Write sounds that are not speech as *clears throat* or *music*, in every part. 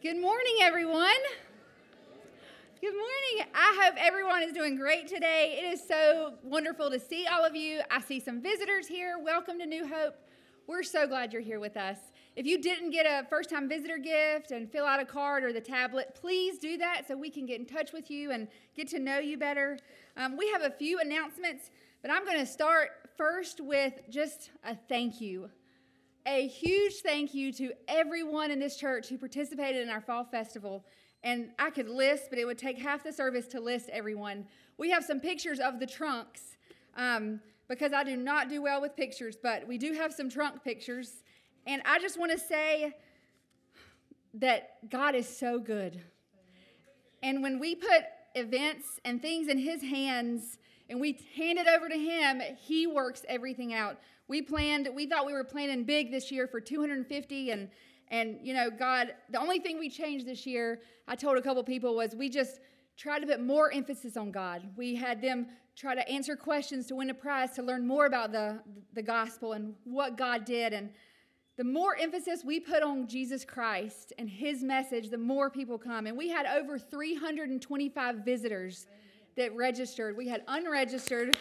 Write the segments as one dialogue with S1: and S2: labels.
S1: Good morning, everyone. Good morning. I hope everyone is doing great today. It is so wonderful to see all of you. I see some visitors here. Welcome to New Hope. We're so glad you're here with us. If you didn't get a first time visitor gift and fill out a card or the tablet, please do that so we can get in touch with you and get to know you better. Um, we have a few announcements, but I'm going to start first with just a thank you a huge thank you to everyone in this church who participated in our fall festival. And I could list, but it would take half the service to list everyone. We have some pictures of the trunks um, because I do not do well with pictures, but we do have some trunk pictures. And I just want to say that God is so good. And when we put events and things in His hands and we hand it over to Him, He works everything out we planned we thought we were planning big this year for 250 and and you know god the only thing we changed this year i told a couple people was we just tried to put more emphasis on god we had them try to answer questions to win a prize to learn more about the the gospel and what god did and the more emphasis we put on Jesus Christ and his message, the more people come. And we had over 325 visitors that registered. We had unregistered.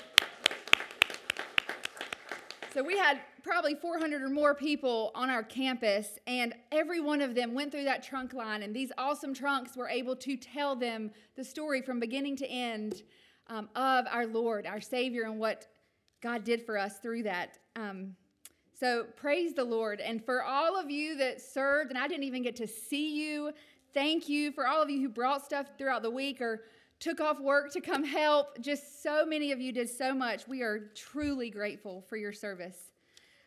S1: So we had probably 400 or more people on our campus, and every one of them went through that trunk line, and these awesome trunks were able to tell them the story from beginning to end um, of our Lord, our Savior, and what God did for us through that. Um, so praise the Lord. And for all of you that served, and I didn't even get to see you, thank you. For all of you who brought stuff throughout the week or took off work to come help. Just so many of you did so much. We are truly grateful for your service.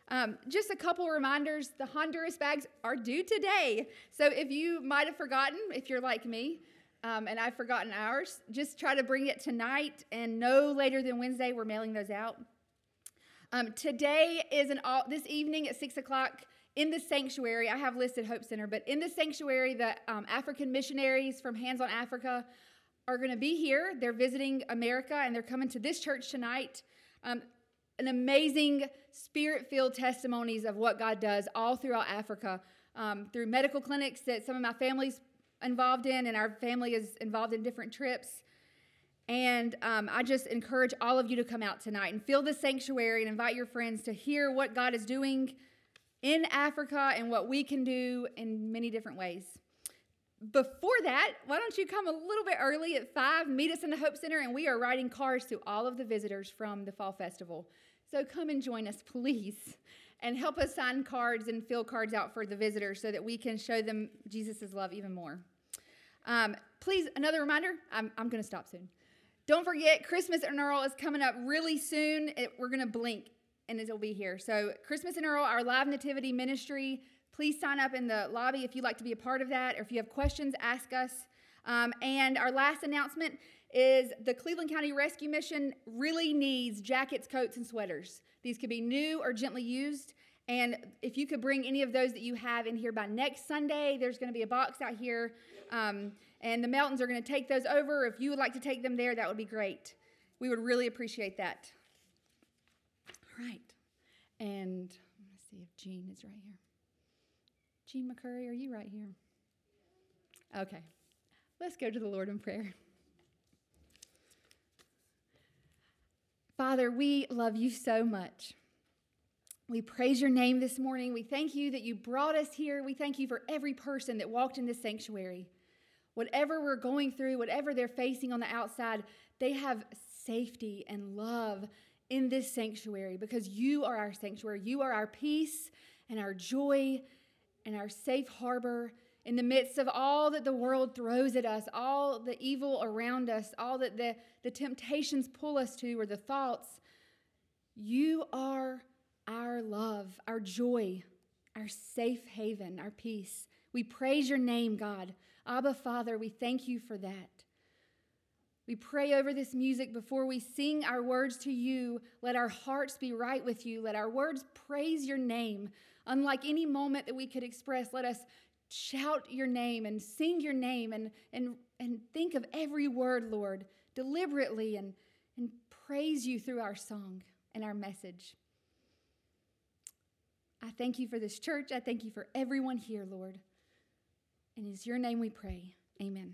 S1: Um, just a couple reminders the Honduras bags are due today. So if you might have forgotten, if you're like me, um, and I've forgotten ours, just try to bring it tonight and no later than Wednesday, we're mailing those out. Um, today is an all, this evening at six o'clock in the sanctuary. I have listed Hope Center, but in the sanctuary, the um, African missionaries from Hands on Africa are going to be here. They're visiting America and they're coming to this church tonight. Um, an amazing spirit filled testimonies of what God does all throughout Africa um, through medical clinics that some of my family's involved in, and our family is involved in different trips. And um, I just encourage all of you to come out tonight and fill the sanctuary and invite your friends to hear what God is doing in Africa and what we can do in many different ways before that, why don't you come a little bit early at 5, meet us in the Hope Center, and we are riding cars to all of the visitors from the Fall Festival. So come and join us, please, and help us sign cards and fill cards out for the visitors so that we can show them Jesus' love even more. Um, please, another reminder I'm, I'm going to stop soon. Don't forget, Christmas in Earl is coming up really soon. It, we're going to blink and it'll be here. So, Christmas in Earl, our live nativity ministry Please sign up in the lobby if you'd like to be a part of that, or if you have questions, ask us. Um, and our last announcement is the Cleveland County Rescue Mission really needs jackets, coats, and sweaters. These could be new or gently used. And if you could bring any of those that you have in here by next Sunday, there's going to be a box out here. Um, and the Meltons are going to take those over. If you would like to take them there, that would be great. We would really appreciate that. All right. And let's see if Jean is right here. Jean McCurry, are you right here? Okay. Let's go to the Lord in prayer. Father, we love you so much. We praise your name this morning. We thank you that you brought us here. We thank you for every person that walked in this sanctuary. Whatever we're going through, whatever they're facing on the outside, they have safety and love in this sanctuary because you are our sanctuary. You are our peace and our joy and our safe harbor in the midst of all that the world throws at us, all the evil around us, all that the, the temptations pull us to, or the thoughts. You are our love, our joy, our safe haven, our peace. We praise your name, God. Abba, Father, we thank you for that. We pray over this music before we sing our words to you. Let our hearts be right with you. Let our words praise your name. Unlike any moment that we could express, let us shout your name and sing your name and, and, and think of every word, Lord, deliberately and, and praise you through our song and our message. I thank you for this church. I thank you for everyone here, Lord.
S2: And it's your name we pray. Amen.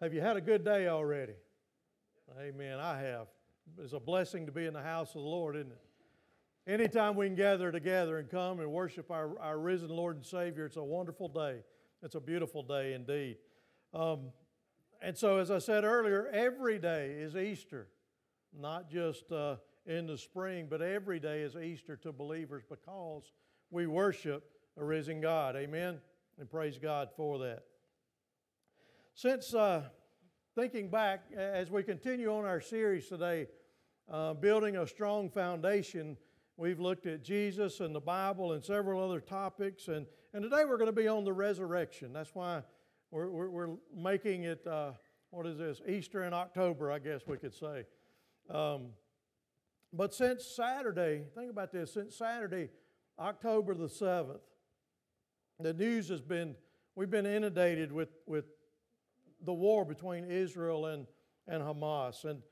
S3: Have you had a good day already? Amen. I have. It's a blessing to be in the house of the Lord, isn't it? Anytime we can gather together and come and worship our, our risen Lord and Savior, it's a wonderful day. It's a beautiful day indeed. Um, and so, as I said earlier, every day is Easter, not just uh, in the spring, but every day is Easter to believers because we worship a risen God. Amen. And praise God for that. Since uh, thinking back, as we continue on our series today, uh, Building a Strong Foundation, we've looked at Jesus and the Bible and several other topics. And, and today we're going to be on the resurrection. That's why we're, we're, we're making it, uh, what is this, Easter in October, I guess we could say. Um, but since Saturday, think about this, since Saturday, October the 7th, the news has been, we've been inundated with, with the war between Israel and, and Hamas. And,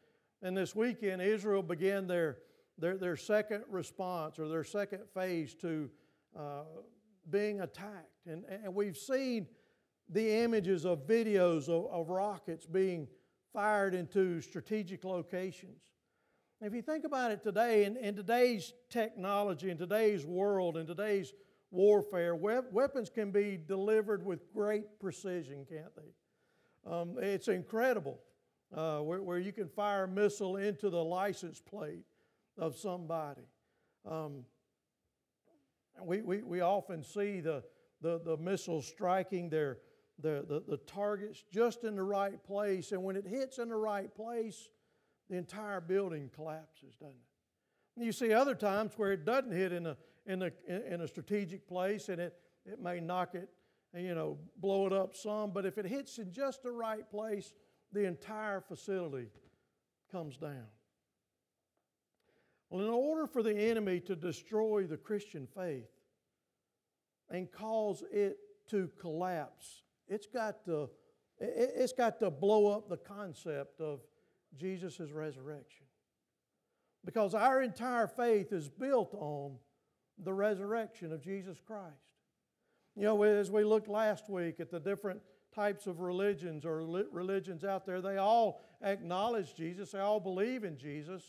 S3: and this weekend, Israel began their, their, their second response or their second phase to uh, being attacked. And, and we've seen the images of videos of, of rockets being fired into strategic locations. If you think about it today, in, in today's technology, in today's world, in today's warfare, weapons can be delivered with great precision, can't they? Um, it's incredible uh, where, where, you can fire a missile into the license plate of somebody. Um, we, we, we often see the, the, the missiles striking their, the, the, the targets just in the right place, and when it hits in the right place, the entire building collapses, doesn't it? You see other times where it doesn't hit in a, in a, in a strategic place and it, it may knock it you know, blow it up some, but if it hits in just the right place, the entire facility comes down. Well, in order for the enemy to destroy the Christian faith and cause it to collapse, it's got to, it's got to blow up the concept of Jesus' resurrection. Because our entire faith is built on the resurrection of Jesus Christ. You know, as we looked last week at the different types of religions or religions out there, they all acknowledge Jesus, they all believe in Jesus.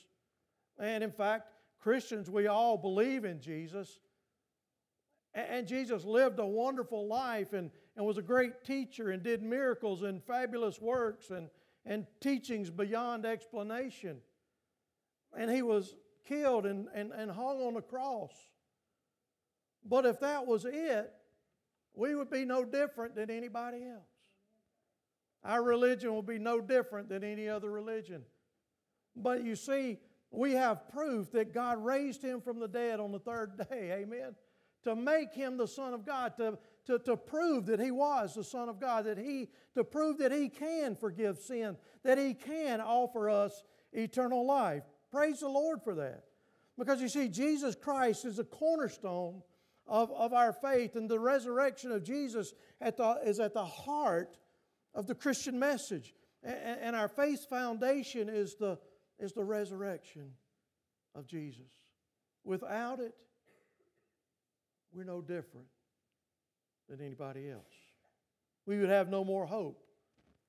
S3: And in fact, Christians, we all believe in Jesus. And Jesus lived a wonderful life and, and was a great teacher and did miracles and fabulous works and, and teachings beyond explanation. And he was killed and, and, and hung on the cross. But if that was it, we would be no different than anybody else. Our religion will be no different than any other religion. But you see, we have proof that God raised him from the dead on the third *laughs* day. Amen. To make him the Son of God, to, to, to prove that he was the Son of God, that he, to prove that he can forgive sin, that he can offer us eternal life. Praise the Lord for that. Because you see, Jesus Christ is a cornerstone of, of our faith, and the resurrection of Jesus at the, is at the heart of the Christian message. And, and our faith foundation is the, is the resurrection of Jesus. Without it, we're no different than anybody else. We would have no more hope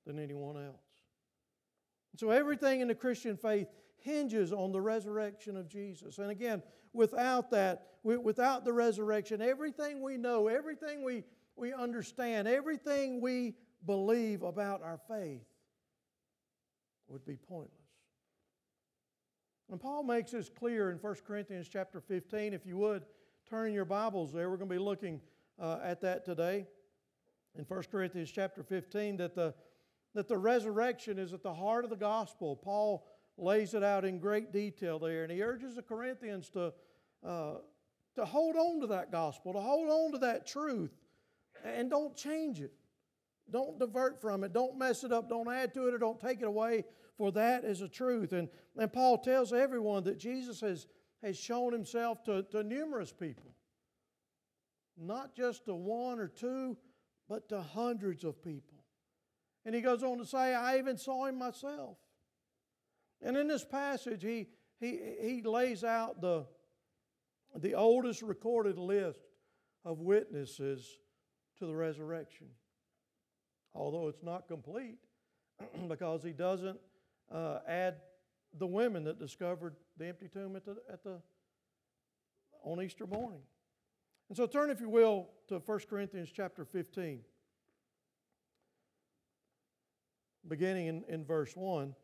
S3: than anyone else. And so everything in the Christian faith hinges on the resurrection of Jesus. And again, without that, without the resurrection, everything we know, everything we, we understand, everything we believe about our faith would be pointless. And Paul makes this clear in 1 Corinthians chapter 15. If you would, turn your Bibles there. We're going to be looking uh, at that today. In 1 Corinthians chapter 15, that the, that the resurrection is at the heart of the gospel. Paul lays it out in great detail there, and he urges the Corinthians to, to hold on to that gospel, to hold on to that truth, and don't change it. Don't divert from it. Don't mess it up. Don't add to it or don't take it away, for that is a truth. And, and Paul tells everyone that Jesus has, has shown himself to, to numerous people, not just to one or two, but to hundreds of people. And he goes on to say, I even saw him myself. And in this passage, he, he, he lays out the, the oldest recorded list of witnesses to the resurrection although it's not complete *clears throat* because he doesn't uh, add the women that discovered the empty tomb at the, at the, on Easter morning. And so turn, if you will, to 1 Corinthians chapter 15, beginning in, in verse 1.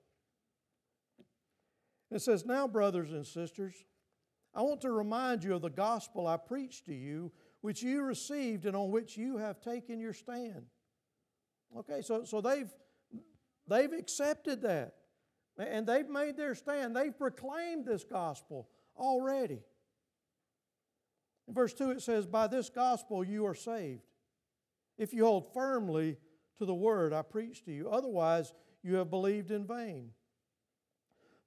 S3: It says, Now, brothers and sisters, I want to remind you of the gospel I preached to you, which you received and on which you have taken your stand. Okay, so, so they've, they've accepted that. And they've made their stand. They've proclaimed this gospel already. In verse 2, it says, By this gospel you are saved, if you hold firmly to the word I preached to you. Otherwise, you have believed in vain.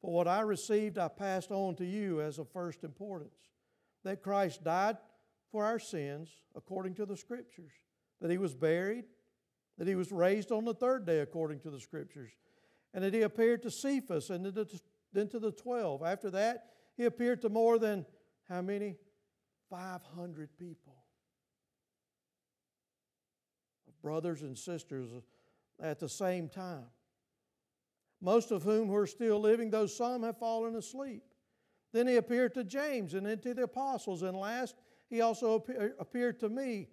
S3: For what I received, I passed on to you as of first importance that Christ died for our sins according to the Scriptures, that he was buried that he was raised on the third day according to the scriptures, and that he appeared to Cephas and then to the twelve. After that, he appeared to more than how many? 500 people. Brothers and sisters at the same time. Most of whom who are still living, though some have fallen asleep. Then he appeared to James and then to the apostles, and last he also appeared to me,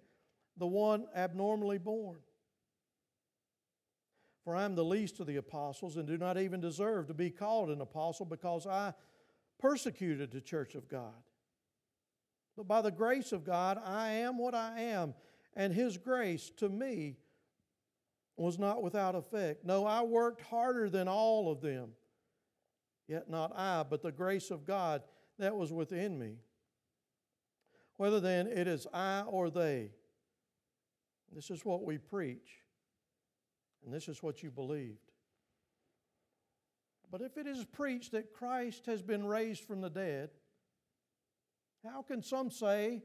S3: the one abnormally born. For I am the least of the apostles and do not even deserve to be called an apostle because I persecuted the church of God. But by the grace of God, I am what I am, and His grace to me was not without effect. No, I worked harder than all of them, yet not I, but the grace of God that was within me. Whether then it is I or they, this is what we preach and this is what you believed. But if it is preached that Christ has been raised from the dead, how can some say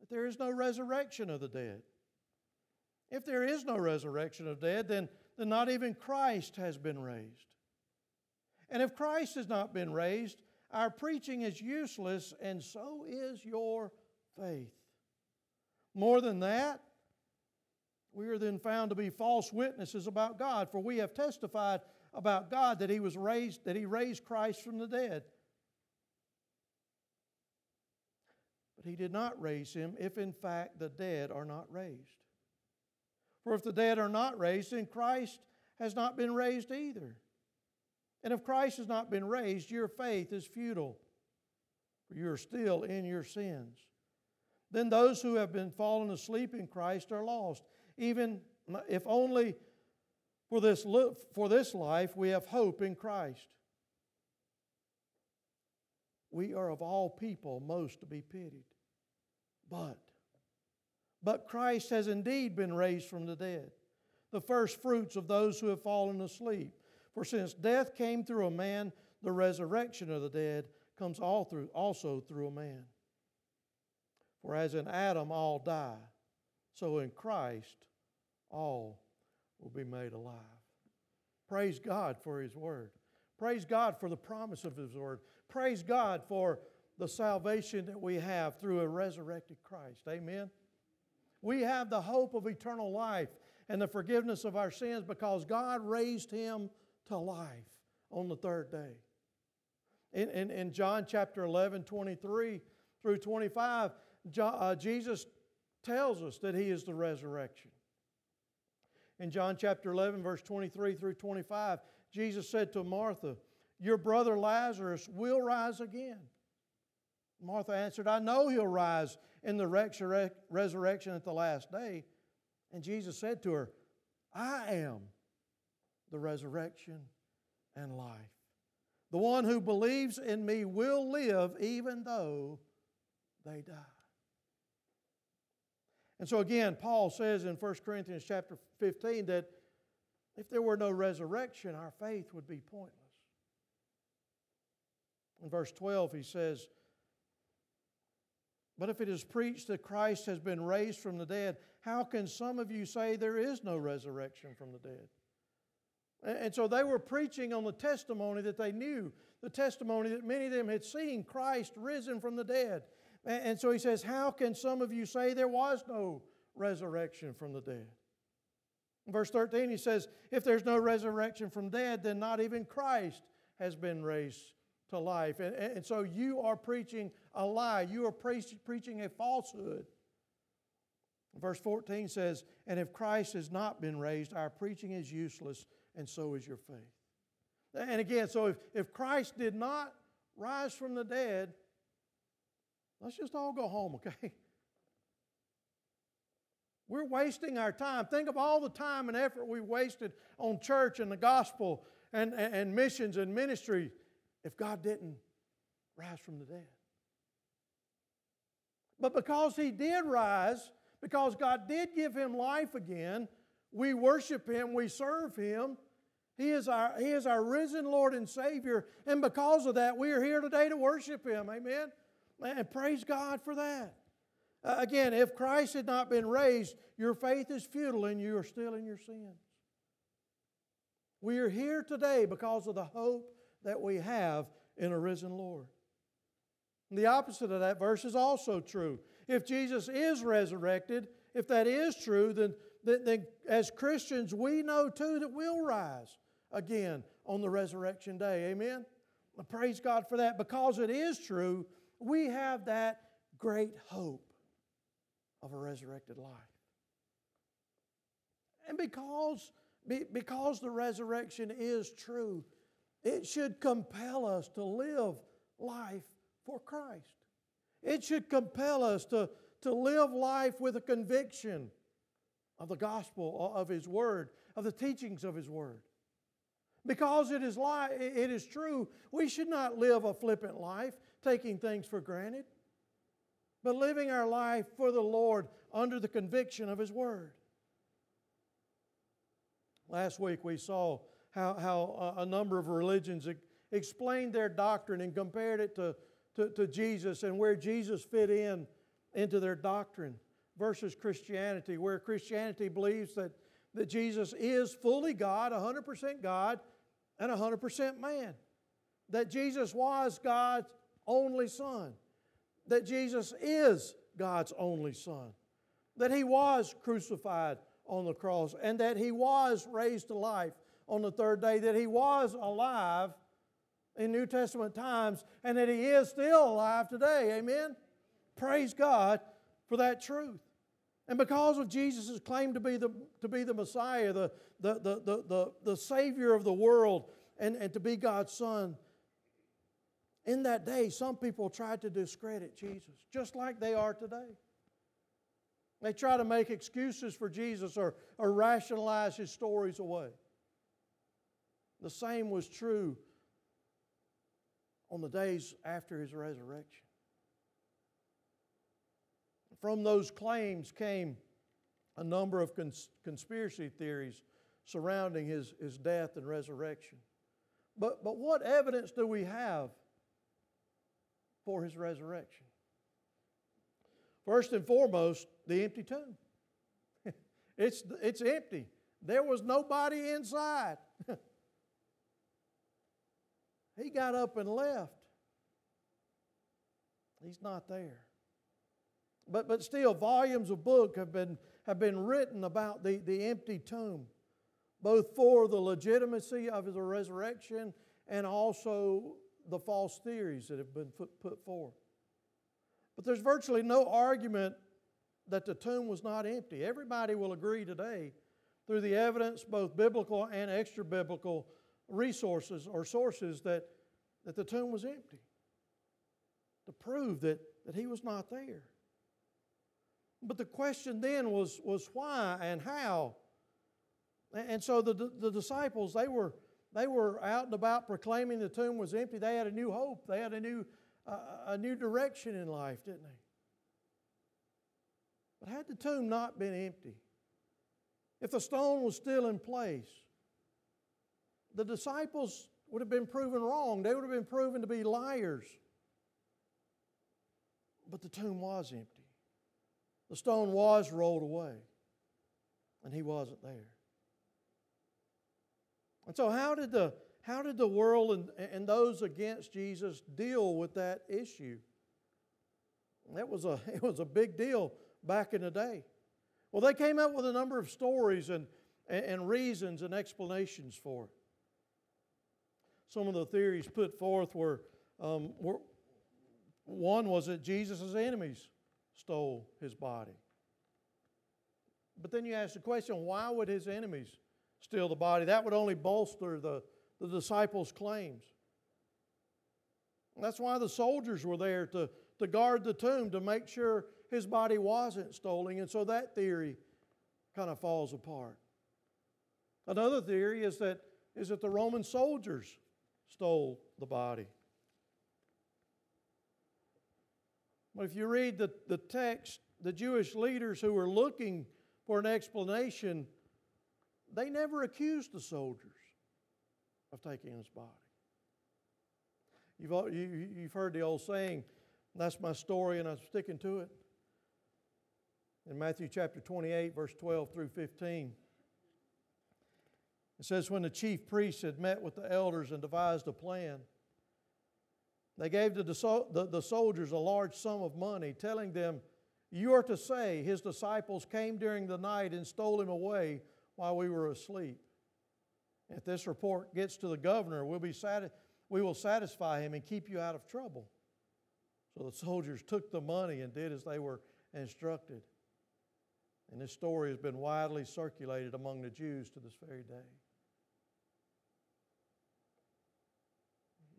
S3: that there is no resurrection of the dead? If there is no resurrection of dead, then, then not even Christ has been raised. And if Christ has not been raised, our preaching is useless, and so is your faith. More than that, we are then found to be false witnesses about God, for we have testified about God that He was raised, that He raised Christ from the dead. But He did not raise him if in fact the dead are not raised. For if the dead are not raised, then Christ has not been raised either. And if Christ has not been raised, your faith is futile, for you are still in your sins. Then those who have been fallen asleep in Christ are lost. Even if only for this, for this life we have hope in Christ. We are of all people most to be pitied. But, but Christ has indeed been raised from the dead, the first fruits of those who have fallen asleep. For since death came through a man, the resurrection of the dead comes all through, also through a man. For as in Adam all die, so in Christ all will be made alive. Praise God for His Word. Praise God for the promise of His Word. Praise God for the salvation that we have through a resurrected Christ. Amen. We have the hope of eternal life and the forgiveness of our sins because God raised Him to life on the third day. In, in, in John chapter 11, 23 through 25, John, uh, Jesus tells us that He is the resurrection. In John chapter 11, verse 23 through 25, Jesus said to Martha, Your brother Lazarus will rise again. Martha answered, I know he'll rise in the resurrection at the last day. And Jesus said to her, I am the resurrection and life. The one who believes in me will live even though they die. And so again, Paul says in 1 Corinthians chapter 15 that if there were no resurrection, our faith would be pointless. In verse 12, he says, But if it is preached that Christ has been raised from the dead, how can some of you say there is no resurrection from the dead? And so they were preaching on the testimony that they knew, the testimony that many of them had seen Christ risen from the dead. And so he says, How can some of you say there was no resurrection from the dead? In verse 13, he says, If there's no resurrection from dead, then not even Christ has been raised to life. And, and so you are preaching a lie. You are pre- preaching a falsehood. Verse 14 says, And if Christ has not been raised, our preaching is useless, and so is your faith. And again, so if, if Christ did not rise from the dead, Let's just all go home, *laughs* okay? We're wasting our time. Think of all the time and effort we've wasted on church and the gospel and, and, and missions and ministry if God didn't rise from the dead. But because He did rise, because God did give Him life again, we worship Him, we serve Him. He is, our, he is our risen Lord and Savior, and because of that, we are here today to worship Him. Amen? And praise God for that. Uh, again, if Christ had not been raised, your faith is futile and you are still in your sins. We are here today because of the hope that we have in a risen Lord. And the opposite of that verse is also true. If Jesus is resurrected, if that is true, then, then, then as Christians, we know too that we'll rise again on the resurrection day. Amen? praise God for that. Because it is true, we have that great hope of a resurrected life. And because, because the resurrection is true, it should compel us to live life for Christ. It should compel us to, to live life with a conviction of the gospel, of His Word, of the teachings of His Word. Because it is, li- it is true, we should not live a flippant life taking things for granted, but living our life for the Lord under the conviction of His Word. Last week we saw how, how uh, a number of religions explained their doctrine and compared it to, to, to Jesus and where Jesus fit in into their doctrine versus Christianity, where Christianity believes that, that Jesus is fully God, 100% God, and 100% man. That Jesus was God's only Son, that Jesus is God's only Son, that He was crucified on the cross, and that He was raised to life on the third day, that He was alive in New Testament times, and that He is still alive today. Amen? Praise God for that truth. And because of Jesus' claim to be the, to be the Messiah, the, the, the, the, the, the Savior of the world, and, and to be God's Son, in that day, some people tried to discredit Jesus, just like they are today. They try to make excuses for Jesus or, or rationalize his stories away. The same was true on the days after his resurrection. From those claims came a number of cons- conspiracy theories surrounding his, his death and resurrection. But, but what evidence do we have for his resurrection? First and foremost, the empty tomb. *laughs* it's, it's empty. There was nobody inside. *laughs* he got up and left. He's not there. But, but still, volumes of book have been, have been written about the, the empty tomb, both for the legitimacy of the resurrection and also the false theories that have been put, put forth. But there's virtually no argument that the tomb was not empty. Everybody will agree today through the evidence, both biblical and extra biblical resources or sources, that, that the tomb was empty to prove that, that he was not there. But the question then was, was why and how? And so the, the disciples, they were, they were out and about proclaiming the tomb was empty. They had a new hope, they had a new a, new direction in life, didn't they? But had the tomb not been empty, if the stone was still in place, the disciples would have been proven wrong. They would have been proven to be liars. But the tomb was empty. The stone was rolled away, and he wasn't there. And so, how did the how did the world and, and those against Jesus deal with that issue? That was a, *laughs* it was a big deal back in the day. Well, they came up with a number of stories and, and reasons and explanations for it. Some of the theories put forth were, um, were one was that Jesus' enemies stole his body. But then you ask the question why would his enemies steal the body? That would only bolster the, the disciples' claims. That's why the soldiers were there to, to guard the tomb to make sure his body wasn't stolen. And so that theory kind of falls apart. Another theory is that, is that the Roman soldiers stole the body. But if you read the, the text, the Jewish leaders who were looking for an explanation, they never accused the soldiers of taking his body. You've, you, you've heard the old saying, that's my story and I'm sticking to it. In Matthew chapter 28, verse 12 through 15, it says, When the chief priests had met with the elders and devised a plan, they gave the, the, the soldiers a large sum of money, telling them, You are to say, His disciples came during the night and stole him away while we were asleep. If this report gets to the governor, we'll be sati- we will satisfy him and keep you out of trouble. So the soldiers took the money and did as they were instructed. And this story has been widely circulated among the Jews to this very day.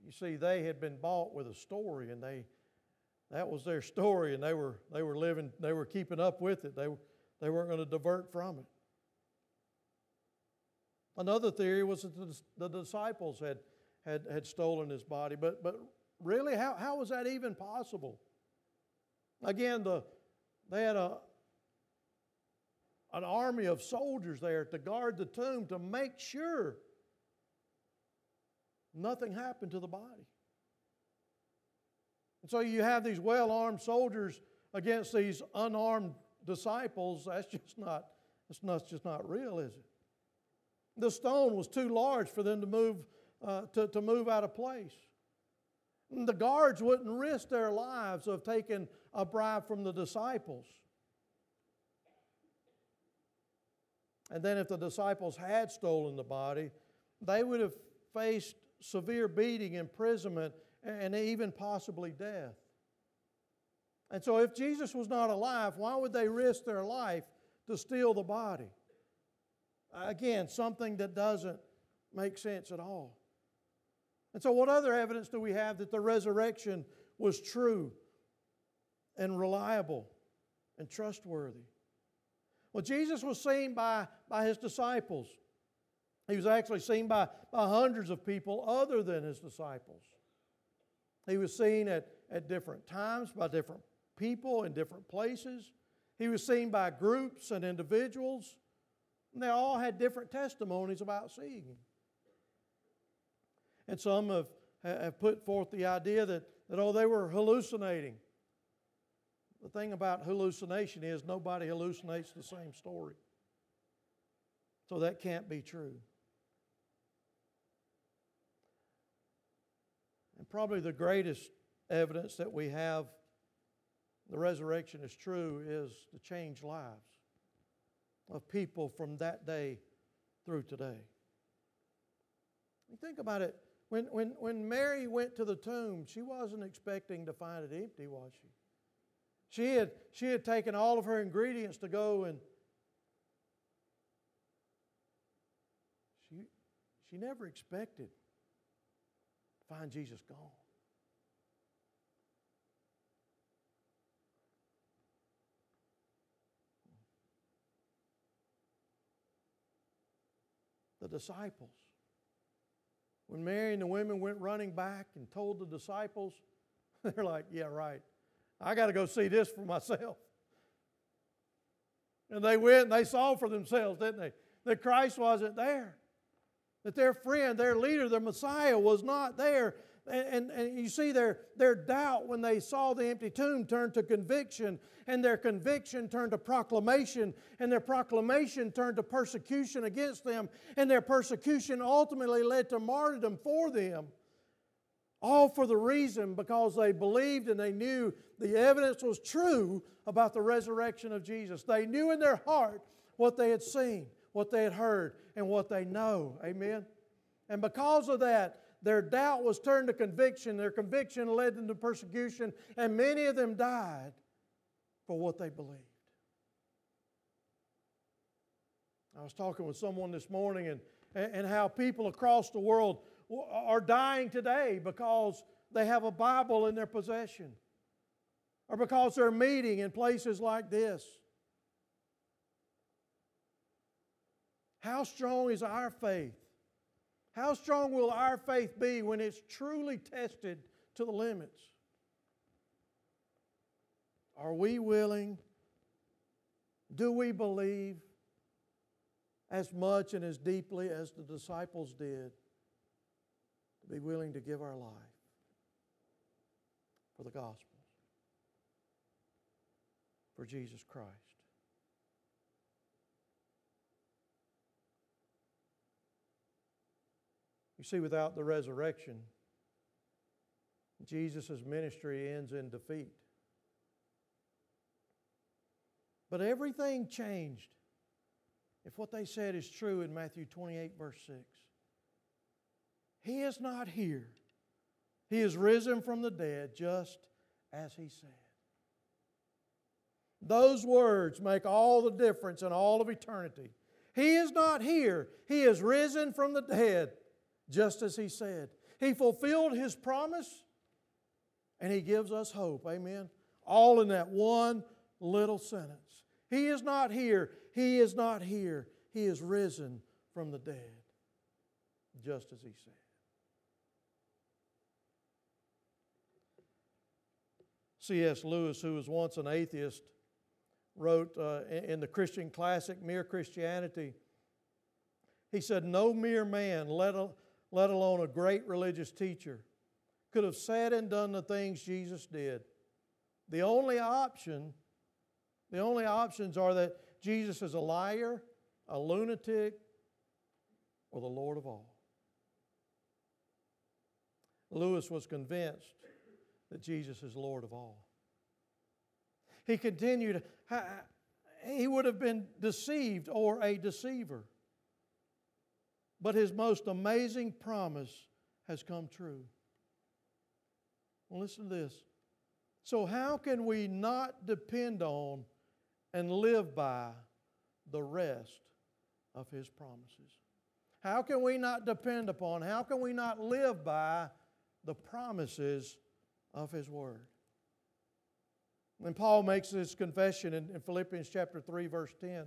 S3: You see, they had been bought with a story, and they that was their story, and they were they were living, they were keeping up with it. They, they weren't going to divert from it. Another theory was that the disciples had, had, had stolen his body, but, but really, how, how was that even possible? Again, the, they had a, an army of soldiers there to guard the tomb to make sure nothing happened to the body. And so you have these well armed soldiers against these unarmed disciples. That's just not, that's not, just not real, is it? The stone was too large for them to move, uh, to, to move out of place. And the guards wouldn't risk their lives of taking a bribe from the disciples. And then, if the disciples had stolen the body, they would have faced severe beating, imprisonment, and even possibly death. And so, if Jesus was not alive, why would they risk their life to steal the body? Again, something that doesn't make sense at all. And so, what other evidence do we have that the resurrection was true and reliable and trustworthy? Well, Jesus was seen by, by his disciples. He was actually seen by, by hundreds of people other than his disciples. He was seen at, at different times by different people in different places. He was seen by groups and individuals. And they all had different testimonies about seeing him. And some have, have put forth the idea that, that, oh, they were hallucinating. The thing about hallucination is nobody hallucinates the same story. So that can't be true. And probably the greatest evidence that we have the resurrection is true is the changed lives of people from that day through today. Think about it. When, when, when Mary went to the tomb, she wasn't expecting to find it empty, was she? She had, she had taken all of her ingredients to go and she, she never expected find Jesus gone. The disciples. When Mary and the women went running back and told the disciples, *laughs* they're like, yeah, right. I got to go see this for myself. And they went and they saw for themselves, didn't they? That Christ wasn't there. That their friend, their leader, their Messiah was not there. And, and, and, you see their, their doubt when they saw the empty tomb turned to conviction, and their conviction turned to proclamation, and their proclamation turned to persecution against them, and their persecution ultimately led to martyrdom for them. All for the reason because they believed and they knew the evidence was true about the resurrection of Jesus. They knew in their heart what they had seen, what they had heard, and what they know. Amen? And because of that, their doubt was turned to conviction. Their conviction led them to persecution, and many of them died for what they believed. I was talking with someone this morning and, and how people across the world are dying today because they have a Bible in their possession or because they're meeting in places like this. How strong is our faith? How strong will our faith be when it's truly tested to the limits? Are we willing? Do we believe as much and as deeply as the disciples did? to be willing to give our life for the gospel, for Jesus Christ. You see, without the resurrection, Jesus' ministry ends in defeat. But everything changed if what they said is true in Matthew 28, verse 6. He is not here. He is risen from the dead just as He said. Those words make all the difference in all of eternity. He is not here. He is risen from the dead just as He said. He fulfilled His promise and He gives us hope. Amen. All in that one little sentence. He is not here. He is not here. He is risen from the dead just as He said. C.S. Lewis, who was once an atheist, wrote uh, in the Christian classic Mere Christianity, he said, No mere man, let, let alone a great religious teacher, could have said and done the things Jesus did. The only option, the only options are that Jesus is a liar, a lunatic, or the Lord of all. Lewis was convinced that Jesus is Lord of all. He continued, he would have been deceived or a deceiver. But his most amazing promise has come true. Well, listen to this. So, how can we not depend on and live by the rest of his promises? How can we not depend upon, how can we not live by the promises of His Word? When Paul makes this confession in, in Philippians chapter 3, verse 10,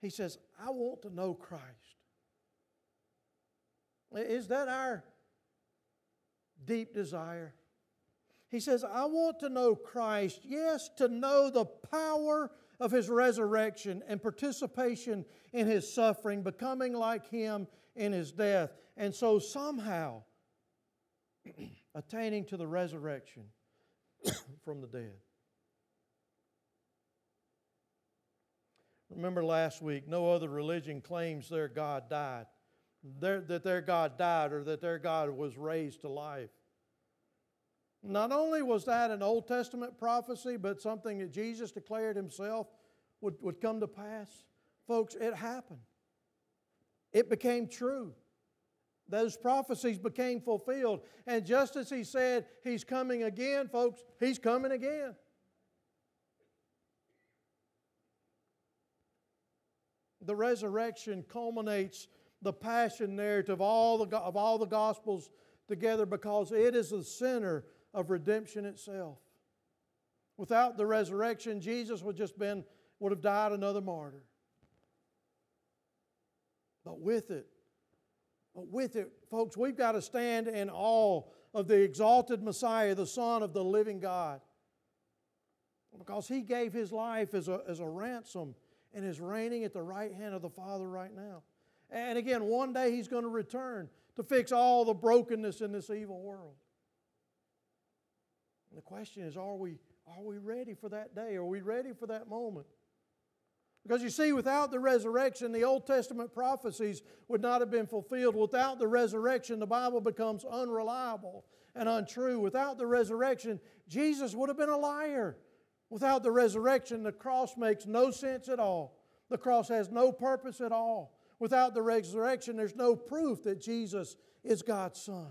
S3: he says, I want to know Christ. Is that our deep desire? He says, I want to know Christ, yes, to know the power of his resurrection and participation in his suffering, becoming like him in his death, and so somehow *clears throat* attaining to the resurrection *clears throat* from the dead. Remember last week, no other religion claims their God died, their, that their God died or that their God was raised to life. Not only was that an Old Testament prophecy, but something that Jesus declared himself would, would come to pass. Folks, it happened. It became true. Those prophecies became fulfilled. And just as he said he's coming again, folks, he's coming again. The resurrection culminates the passion narrative of all the, of all the Gospels together because it is the center of redemption itself. Without the resurrection, Jesus would just been would have died another martyr. But with it, but with it, folks, we've got to stand in awe of the exalted Messiah, the Son of the living God. Because he gave his life as a, as a ransom and is reigning at the right hand of the Father right now. And again, one day he's going to return to fix all the brokenness in this evil world. And the question is are we, are we ready for that day? Are we ready for that moment? Because you see, without the resurrection, the Old Testament prophecies would not have been fulfilled. Without the resurrection, the Bible becomes unreliable and untrue. Without the resurrection, Jesus would have been a liar. Without the resurrection, the cross makes no sense at all. The cross has no purpose at all. Without the resurrection, there's no proof that Jesus is God's Son.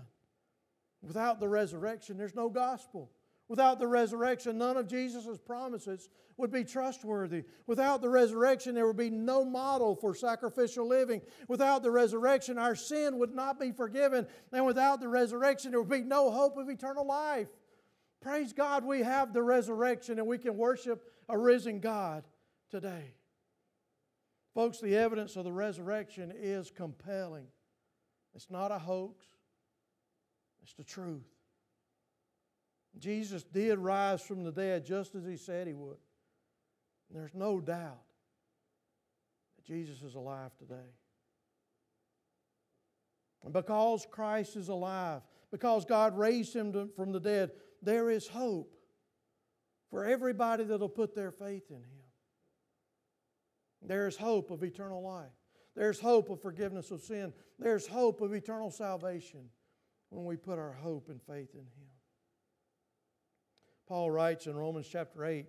S3: Without the resurrection, there's no gospel. Without the resurrection, none of Jesus' promises would be trustworthy. Without the resurrection, there would be no model for sacrificial living. Without the resurrection, our sin would not be forgiven. And without the resurrection, there would be no hope of eternal life. Praise God, we have the resurrection and we can worship a risen God today. Folks, the evidence of the resurrection is compelling. It's not a hoax, it's the truth. Jesus did rise from the dead just as he said he would. And there's no doubt that Jesus is alive today. And because Christ is alive, because God raised him to, from the dead, there is hope for everybody that'll put their faith in him. There is hope of eternal life. There's hope of forgiveness of sin. There's hope of eternal salvation when we put our hope and faith in him. Paul writes in Romans chapter 8,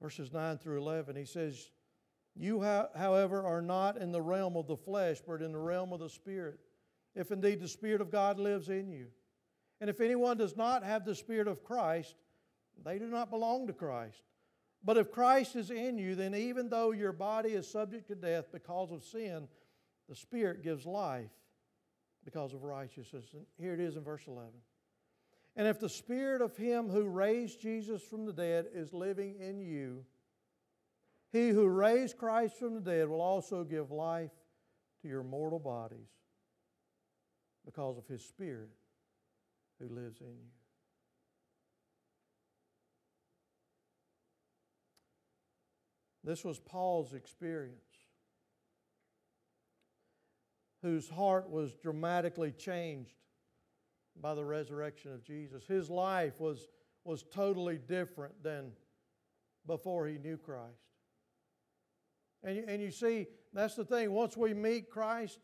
S3: verses 9 through 11, he says, You, however, are not in the realm of the flesh, but in the realm of the Spirit, if indeed the Spirit of God lives in you. And if anyone does not have the Spirit of Christ, they do not belong to Christ. But if Christ is in you, then even though your body is subject to death because of sin, the Spirit gives life because of righteousness. And here it is in verse 11. And if the spirit of him who raised Jesus from the dead is living in you, he who raised Christ from the dead will also give life to your mortal bodies because of his spirit who lives in you. This was Paul's experience, whose heart was dramatically changed by the resurrection of Jesus. His life was, was totally different than before he knew Christ. And, and you see, that's the thing. Once we meet Christ,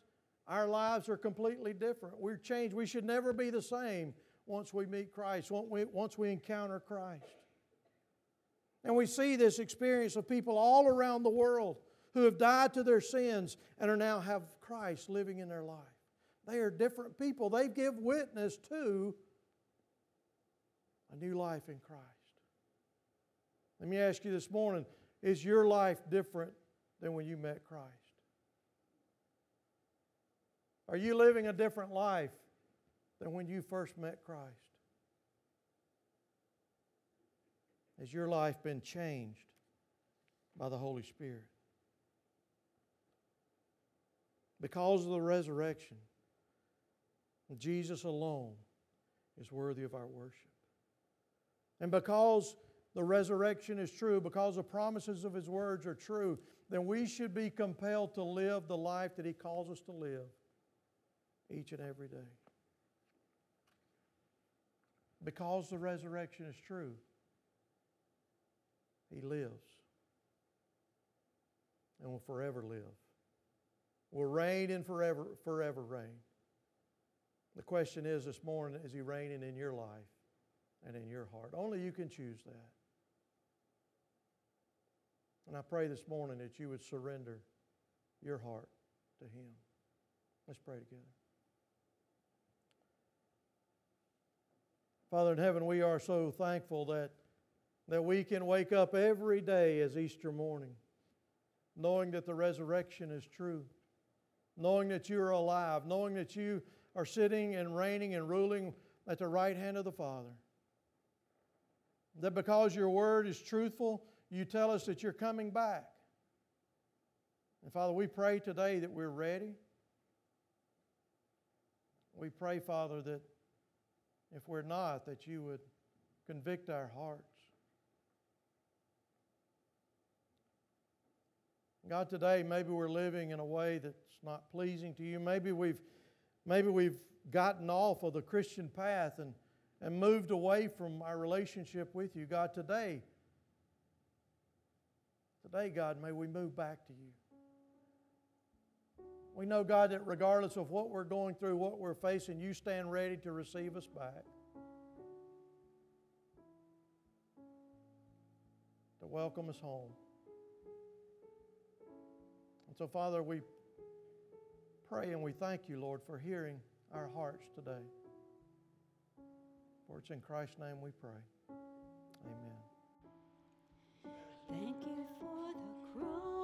S3: our lives are completely different. We're changed. We should never be the same once we meet Christ, once we, once we encounter Christ. And we see this experience of people all around the world who have died to their sins and are now have Christ living in their life. They are different people. They give witness to a new life in Christ. Let me ask you this morning is your life different than when you met Christ? Are you living a different life than when you first met Christ? Has your life been changed by the Holy Spirit? Because of the resurrection, Jesus alone is worthy of our worship. And because the resurrection is true, because the promises of His words are true, then we should be compelled to live the life that He calls us to live each and every day. Because the resurrection is true, He lives and will forever live, will reign and forever, forever reign. The question is this morning is He reigning in your life and in your heart? Only you can choose that. And I pray this morning that you would surrender your heart to Him. Let's pray together. Father in heaven, we are so thankful that, that we can wake up every day as Easter morning, knowing that the resurrection is true, knowing that you are alive, knowing that you are sitting and reigning and ruling at the right hand of the Father. That because your word is truthful, you tell us that you're coming back. And Father, we pray today that we're ready. We pray, Father, that if we're not, that you would convict our hearts. God, today maybe we're living in a way that's not pleasing to you. Maybe we've, maybe we've gotten off of the Christian path and, and moved away from our relationship with you. God, today, today, God, may we move back to you. We know, God, that regardless of what we're going through, what we're facing, you stand ready to receive us back. To welcome us home. And so, Father, we pray and we thank you, Lord, for hearing our hearts today. For it's in Christ's name we pray. Amen.
S2: Thank you for the cross,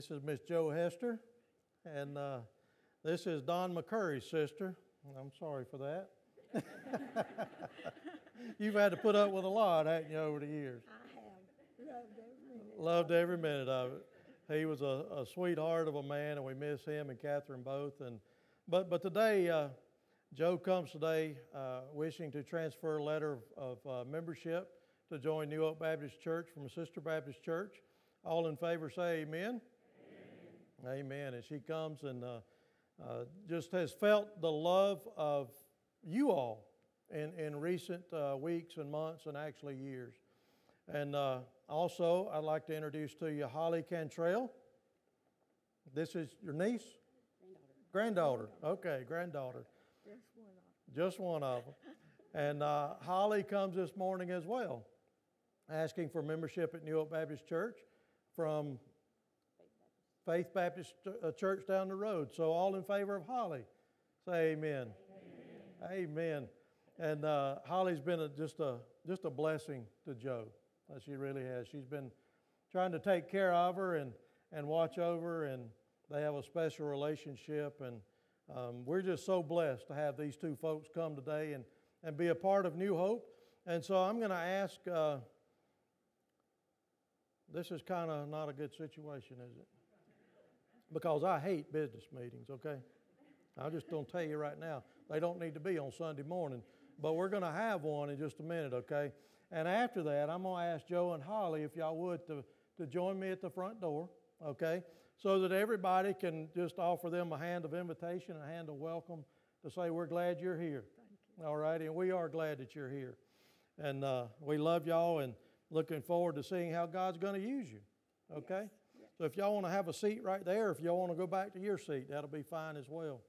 S2: this
S3: is Miss Joe Hester, and uh, this is Don McCurry's sister. I'm sorry for that. *laughs* You've had to put up with a lot, haven't you, over the years?
S4: I have loved every minute.
S3: Loved every minute of it. He was a, a sweetheart of a man, and we miss him and Catherine both. And but but today, uh, Joe comes today uh, wishing to transfer a letter of, of uh, membership to join New Hope Baptist Church from a sister Baptist church. All in favor, say Amen. Amen. And she comes and uh, uh, just has felt the love of you all in in recent uh, weeks and months and actually years. And uh, also, I'd like to introduce to you Holly Cantrell. This is your niece? Granddaughter. Okay, granddaughter.
S4: Just one of them.
S3: Just one of them. And uh, Holly comes this morning as well, asking for membership at New Hope Baptist Church from Faith Baptist uh, Church down the road. So, all in favor of Holly, say amen. Amen. amen. And uh, Holly's been a, just a just a blessing to Joe. Uh, She really has. She's been trying to take care of her and, and watch over, and they have a special relationship. And um, we're just so blessed to have these two folks come today and, and be a part of New Hope. And so I'm going to ask uh, this is kind of not a good situation, is it? Because I hate business meetings, okay? I'm just to tell you right now, they don't need to be on Sunday morning. But we're going to have one in just a minute, okay? And after that, I'm going to ask Joe and Holly if y'all would to, to join me at the front door, okay? So that everybody can just offer them a hand of invitation, a hand of welcome to say, We're glad you're here. All right, and we are glad that you're here. And uh, we love y'all and looking forward to seeing how God's going to use you, okay? So if y'all want to have a seat right there, if y'all want to go back to your seat, that'll be fine as well.